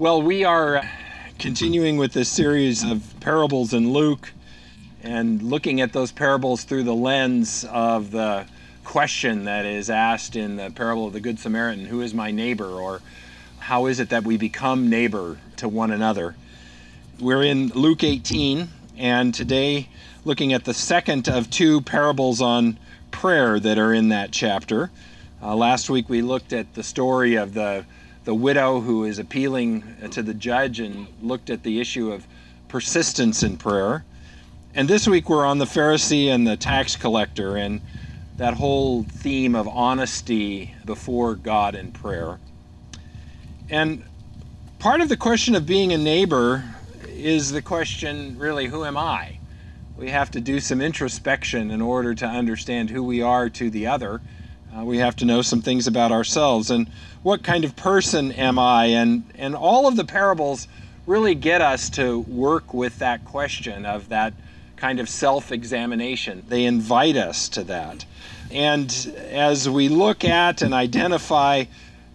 Well, we are continuing with this series of parables in Luke and looking at those parables through the lens of the question that is asked in the parable of the Good Samaritan Who is my neighbor? or How is it that we become neighbor to one another? We're in Luke 18, and today looking at the second of two parables on prayer that are in that chapter. Uh, last week we looked at the story of the the widow who is appealing to the judge and looked at the issue of persistence in prayer. And this week we're on the Pharisee and the tax collector and that whole theme of honesty before God in prayer. And part of the question of being a neighbor is the question really, who am I? We have to do some introspection in order to understand who we are to the other uh, we have to know some things about ourselves and what kind of person am I? And, and all of the parables really get us to work with that question of that kind of self examination. They invite us to that. And as we look at and identify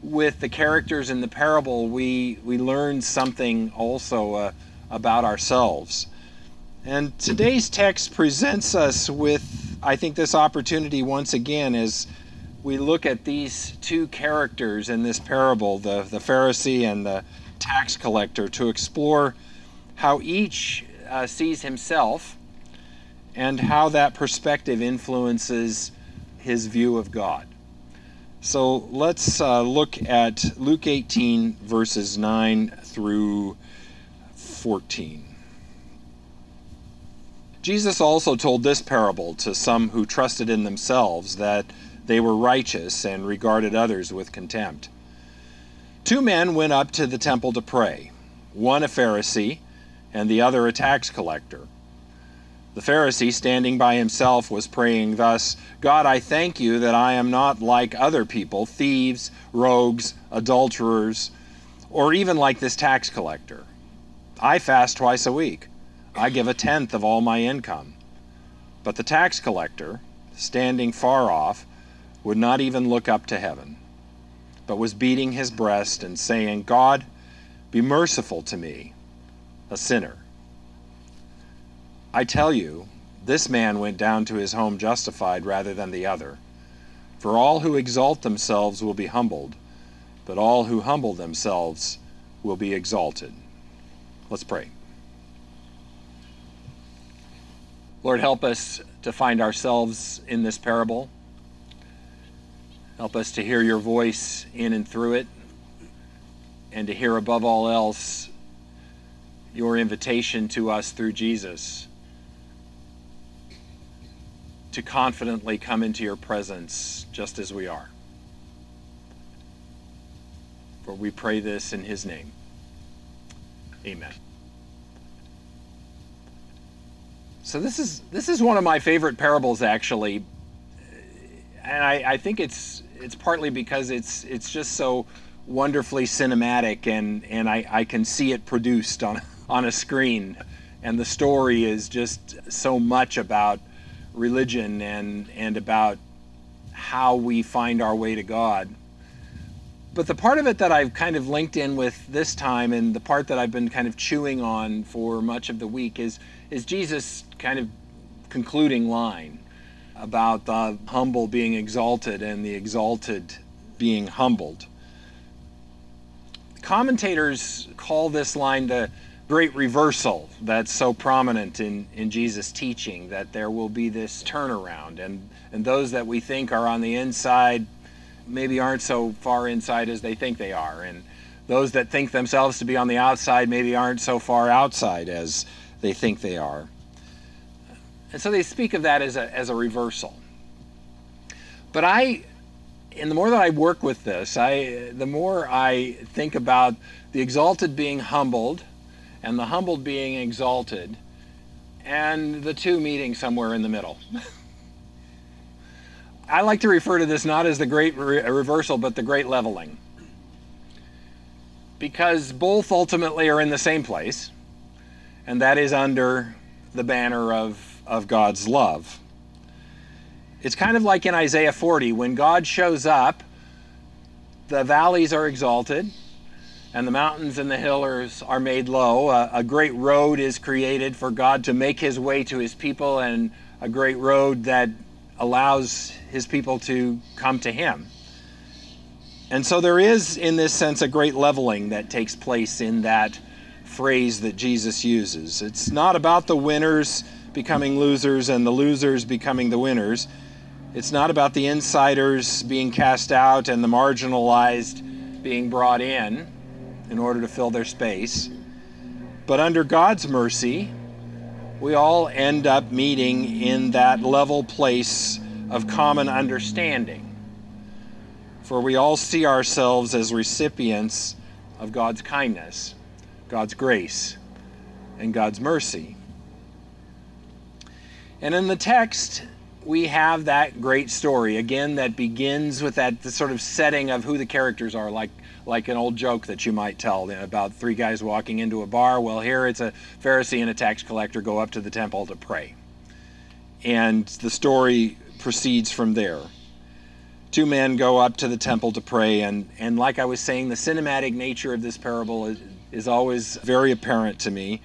with the characters in the parable, we, we learn something also uh, about ourselves. And today's text presents us with, I think, this opportunity once again as we look at these two characters in this parable, the, the Pharisee and the tax collector, to explore how each uh, sees himself and how that perspective influences his view of God. So let's uh, look at Luke 18, verses 9 through 14. Jesus also told this parable to some who trusted in themselves that they were righteous and regarded others with contempt. Two men went up to the temple to pray, one a Pharisee and the other a tax collector. The Pharisee, standing by himself, was praying thus God, I thank you that I am not like other people, thieves, rogues, adulterers, or even like this tax collector. I fast twice a week. I give a tenth of all my income. But the tax collector, standing far off, would not even look up to heaven, but was beating his breast and saying, God, be merciful to me, a sinner. I tell you, this man went down to his home justified rather than the other. For all who exalt themselves will be humbled, but all who humble themselves will be exalted. Let's pray. Lord, help us to find ourselves in this parable. Help us to hear your voice in and through it, and to hear above all else your invitation to us through Jesus to confidently come into your presence just as we are. For we pray this in his name. Amen. So this is this is one of my favorite parables actually. And I, I think it's it's partly because it's it's just so wonderfully cinematic and and I, I can see it produced on on a screen and the story is just so much about religion and and about how we find our way to God. But the part of it that I've kind of linked in with this time and the part that I've been kind of chewing on for much of the week is is Jesus kind of concluding line about the humble being exalted and the exalted being humbled. Commentators call this line the great reversal that's so prominent in, in Jesus' teaching, that there will be this turnaround, and, and those that we think are on the inside maybe aren't so far inside as they think they are, and those that think themselves to be on the outside maybe aren't so far outside as they think they are. And so they speak of that as a, as a reversal. But I, and the more that I work with this, I, the more I think about the exalted being humbled and the humbled being exalted and the two meeting somewhere in the middle. I like to refer to this not as the great re- reversal, but the great leveling. Because both ultimately are in the same place, and that is under the banner of of God's love. It's kind of like in Isaiah 40 when God shows up, the valleys are exalted and the mountains and the hills are made low. A, a, great road is created for God to make his way to his people, and a great road that allows his people to come to him. And so there is, in this sense, a great leveling that takes place in that phrase that Jesus uses. It's not about the winners becoming losers and the losers becoming the winners. It's not about the insiders being cast out and the marginalized being brought in in order to fill their space. But under God's mercy, we all end up meeting in that level place of common understanding. For we all see ourselves as recipients of God's kindness, God's grace, and God's mercy. And in the text, we have that great story again that begins with that sort of setting of who the characters are, like like an old joke that you might tell about three guys walking into a bar. Well, here it's a Pharisee and a tax collector go up to the temple to pray, and the story proceeds from there. Two men go up to the temple to pray and and like i was saying the cinematic nature of this parable is, is always very apparent to me.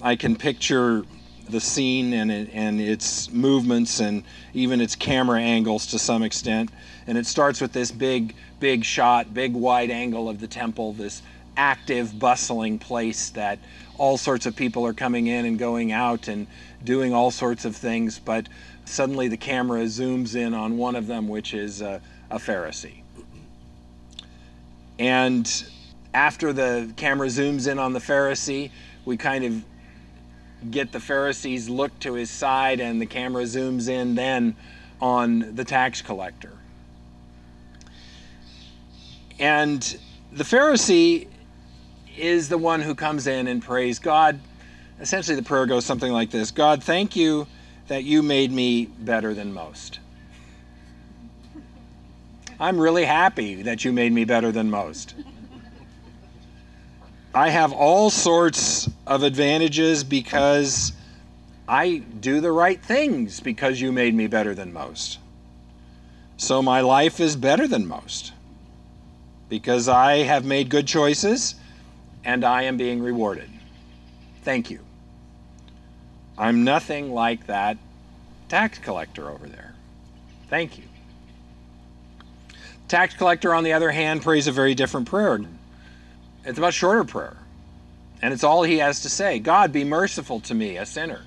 I can picture the scene and it, and its movements and even its camera angles to some extent and it starts with this big big shot big wide angle of the temple this active bustling place that all sorts of people are coming in and going out and doing all sorts of things but suddenly the camera zooms in on one of them which is uh, a Pharisee. And after the camera zooms in on the Pharisee, we kind of get the Pharisee's look to his side, and the camera zooms in then on the tax collector. And the Pharisee is the one who comes in and prays God. Essentially, the prayer goes something like this God, thank you that you made me better than most. I'm really happy that you made me better than most. I have all sorts of advantages because I do the right things because you made me better than most. So my life is better than most because I have made good choices and I am being rewarded. Thank you. I'm nothing like that tax collector over there. Thank you. Tax collector, on the other hand, prays a very different prayer. It's a much shorter prayer. And it's all he has to say God, be merciful to me, a sinner.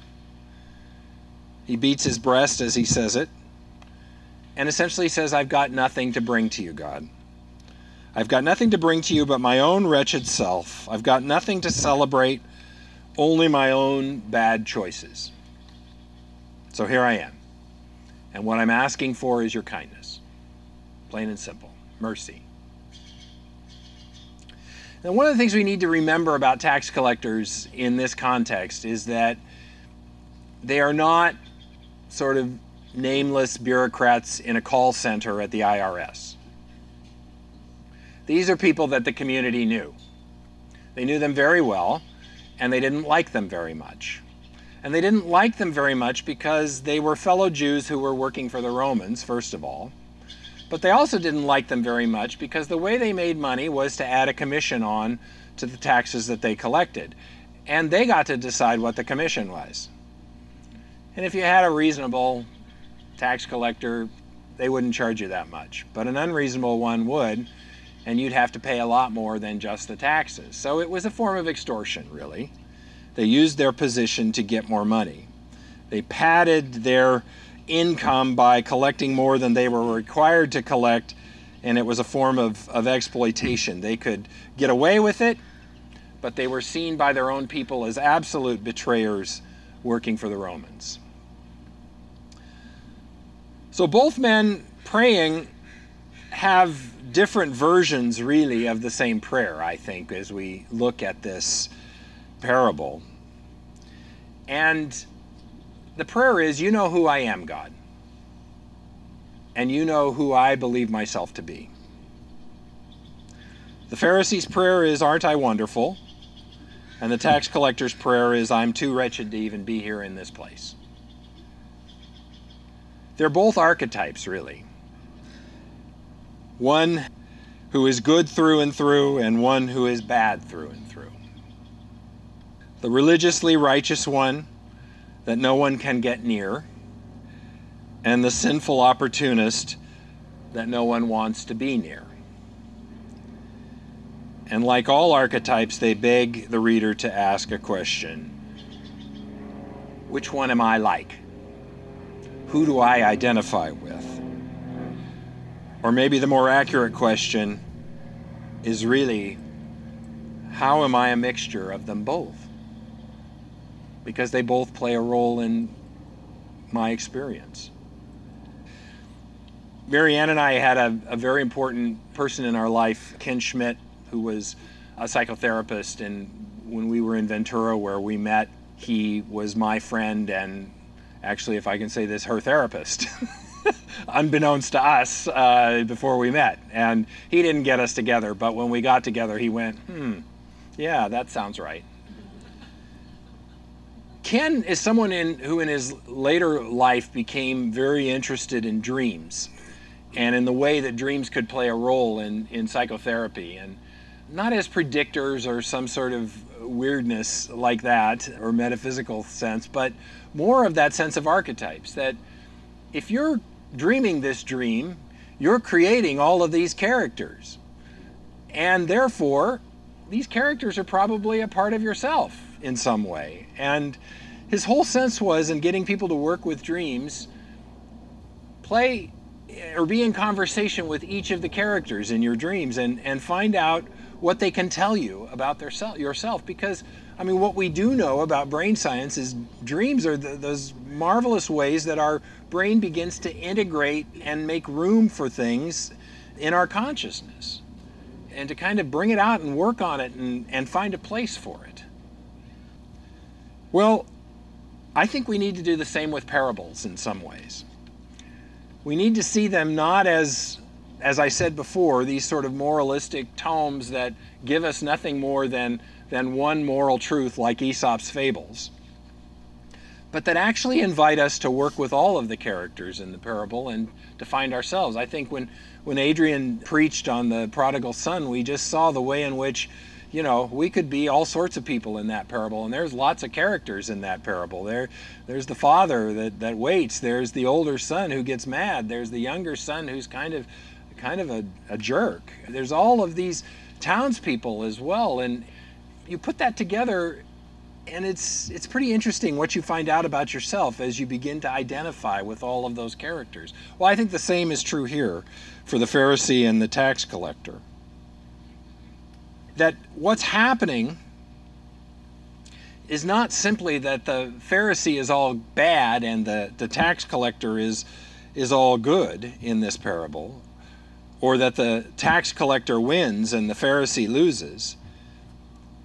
He beats his breast as he says it and essentially says, I've got nothing to bring to you, God. I've got nothing to bring to you but my own wretched self. I've got nothing to celebrate, only my own bad choices. So here I am. And what I'm asking for is your kindness. Plain and simple. Mercy. Now, one of the things we need to remember about tax collectors in this context is that they are not sort of nameless bureaucrats in a call center at the IRS. These are people that the community knew. They knew them very well, and they didn't like them very much. And they didn't like them very much because they were fellow Jews who were working for the Romans, first of all. But they also didn't like them very much because the way they made money was to add a commission on to the taxes that they collected. And they got to decide what the commission was. And if you had a reasonable tax collector, they wouldn't charge you that much. But an unreasonable one would, and you'd have to pay a lot more than just the taxes. So it was a form of extortion, really. They used their position to get more money. They padded their income by collecting more than they were required to collect, and it was a form of, of exploitation. They could get away with it, but they were seen by their own people as absolute betrayers working for the Romans. So both men praying have different versions, really, of the same prayer, I think, as we look at this parable. And the prayer is, You know who I am, God. And you know who I believe myself to be. The Pharisee's prayer is, Aren't I wonderful? And the tax collector's prayer is, I'm too wretched to even be here in this place. They're both archetypes, really. One who is good through and through and one who is bad through and through. The religiously righteous one that no one can get near, and the sinful opportunist that no one wants to be near. And like all archetypes, they beg the reader to ask a question Which one am I like? Who do I identify with? Or maybe the more accurate question is really How am I a mixture of them both? Because they both play a role in my experience. Marianne and I had a, a very important person in our life, Ken Schmidt, who was a psychotherapist. And when we were in Ventura, where we met, he was my friend and actually, if I can say this, her therapist. unbeknownst to us uh, before we met. And he didn't get us together, but when we got together, he went, hmm, yeah, that sounds right. Ken is someone in, who, in his later life, became very interested in dreams and in the way that dreams could play a role in, in psychotherapy. And not as predictors or some sort of weirdness like that or metaphysical sense, but more of that sense of archetypes that if you're dreaming this dream, you're creating all of these characters. And therefore, these characters are probably a part of yourself in some way. And his whole sense was in getting people to work with dreams, play eh, or be in conversation with each of the characters in your dreams and, and find out what they can tell you about their self, yourself. Because, I mean, what we do know about brain science is dreams are the, those marvelous ways that our brain begins to integrate and make room for things in our consciousness and to kind of bring it out and work on it and, and find a place for it. Well, I think we need to do the same with parables in some ways. We need to see them not as as I said before, these sort of moralistic tomes that give us nothing more than, than one moral truth like Aesop's fables, but that actually invite us to work with all of the characters in the parable and to find ourselves. I think when, when Adrian preached on the prodigal son, we just saw the way in which you know, we could be all sorts of people in that parable, and there's lots of characters in that parable. There, there's the father that, that waits. There's the older son who gets mad. There's the younger son who's kind of kind of a, a jerk. There's all of these townspeople as well, and you put that together and it's it's pretty interesting what you find out about yourself as you begin to identify with all of those characters. Well, I think the same is true here for the Pharisee and the tax collector. That what's happening is not simply that the Pharisee is all bad and the, the tax collector is is all good in this parable or that the tax collector wins and the Pharisee loses.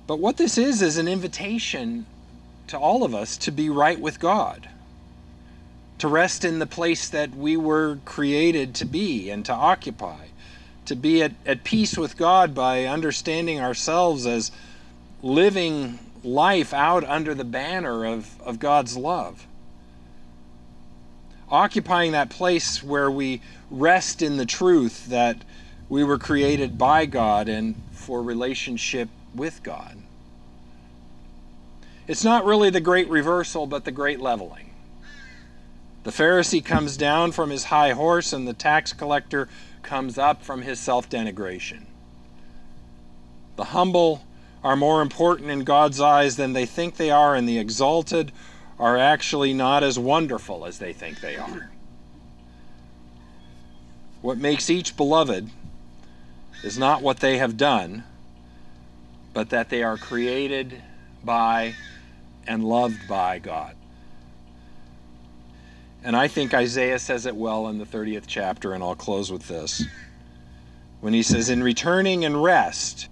But what this is, is an invitation to all of us to be right with God, to rest in the place that we were created to be and to occupy, to be at, at peace with God by understanding ourselves as living life out under the banner of, of God's love occupying that place where we rest in the truth that we were created by God and for relationship with God. It's not really the great reversal, but the great leveling. The Pharisee comes down from his high horse, and the tax collector comes up from his self denigration. The humble are more important in God's eyes than they think they are, and the exalted are actually not as wonderful as they think they are. What makes each beloved is not what they have done, but that they are created by and loved by God. And I think Isaiah says it well in the 30th chapter, and I'll close with this. When he says, In returning and rest,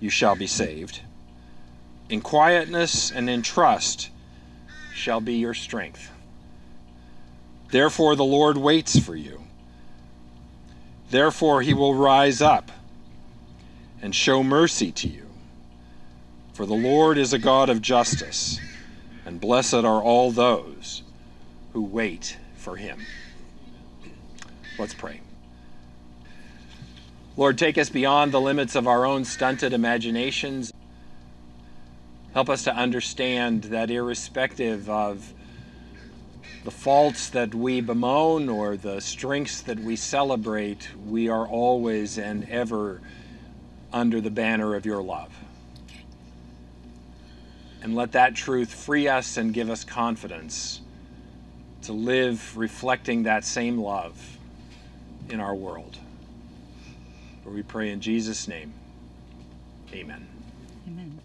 you shall be saved. In quietness and in trust, shall be your strength. Therefore, the Lord waits for you. Therefore, he will rise up and show mercy to you. For the Lord is a God of justice, and blessed are all those who wait for him. Let's pray. Lord, take us beyond the limits of our own stunted imaginations. Help us to understand that irrespective of the faults that we bemoan or the strengths that we celebrate, we are always and ever under the banner of your love. And let that truth free us and give us confidence to live reflecting that same love in our world. For we pray in Jesus' name. Amen. Amen.